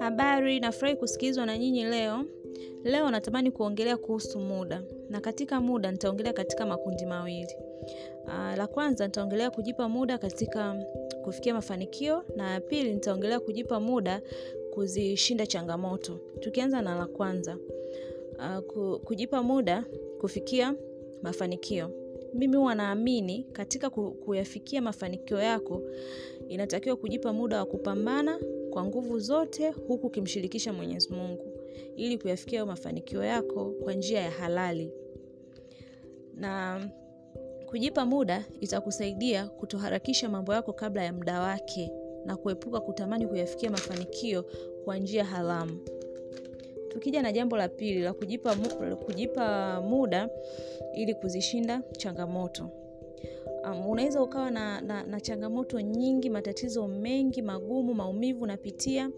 Habari, nafurahi kusikilizwa na nyinyi leo. Leo natamani kuongelea kuhusu muda, na katika muda nitaongelea katika makundi mawili. Uh, la kwanza nitaongelea kujipa muda katika kufikia mafanikio, na ya pili nitaongelea kujipa muda kuzishinda changamoto. Tukianza na la kwanza, uh, kujipa muda kufikia mafanikio. Mimi huwa naamini katika kuyafikia mafanikio yako inatakiwa kujipa muda wa kupambana kwa nguvu zote huku ukimshirikisha Mwenyezi Mungu ili kuyafikia mafanikio yako kwa njia ya halali. Na kujipa muda itakusaidia kutoharakisha mambo yako kabla ya muda wake na kuepuka kutamani kuyafikia mafanikio kwa njia haramu. Tukija na jambo la pili la kujipa, kujipa muda ili kuzishinda changamoto. Um, unaweza ukawa na, na, na changamoto nyingi, matatizo mengi magumu, maumivu unapitia,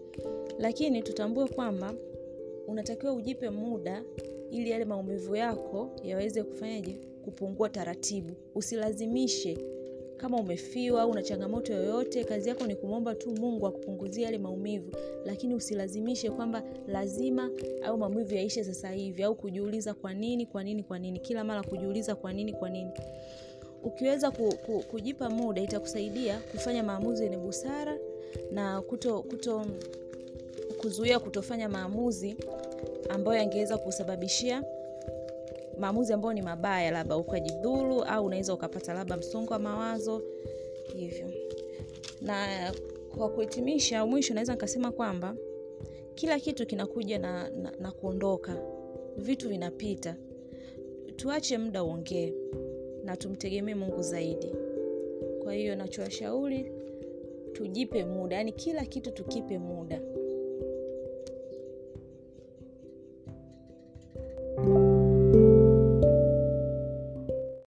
lakini tutambue kwamba unatakiwa ujipe muda ili yale maumivu yako yaweze kufanyaje, kupungua taratibu. Usilazimishe kama umefiwa au una changamoto yoyote, kazi yako ni kumwomba tu Mungu akupunguzie yale maumivu, lakini usilazimishe kwamba lazima au maumivu yaishe sasa hivi, au kujiuliza kwa nini, kwa nini, kwa nini, kila mara kujiuliza kwa nini, kwa nini. Ukiweza ku, ku, kujipa muda itakusaidia kufanya maamuzi yenye busara na kuto, kuto kuzuia kutofanya maamuzi ambayo yangeweza kusababishia maamuzi ambayo ni mabaya, labda ukajidhuru au unaweza ukapata labda msongo wa mawazo hivyo. Na kwa kuhitimisha, mwisho naweza nikasema kwamba kila kitu kinakuja na, na, na kuondoka, vitu vinapita. Tuache muda uongee na tumtegemee Mungu zaidi. Kwa hiyo nachowashauri tujipe muda, yaani kila kitu tukipe muda.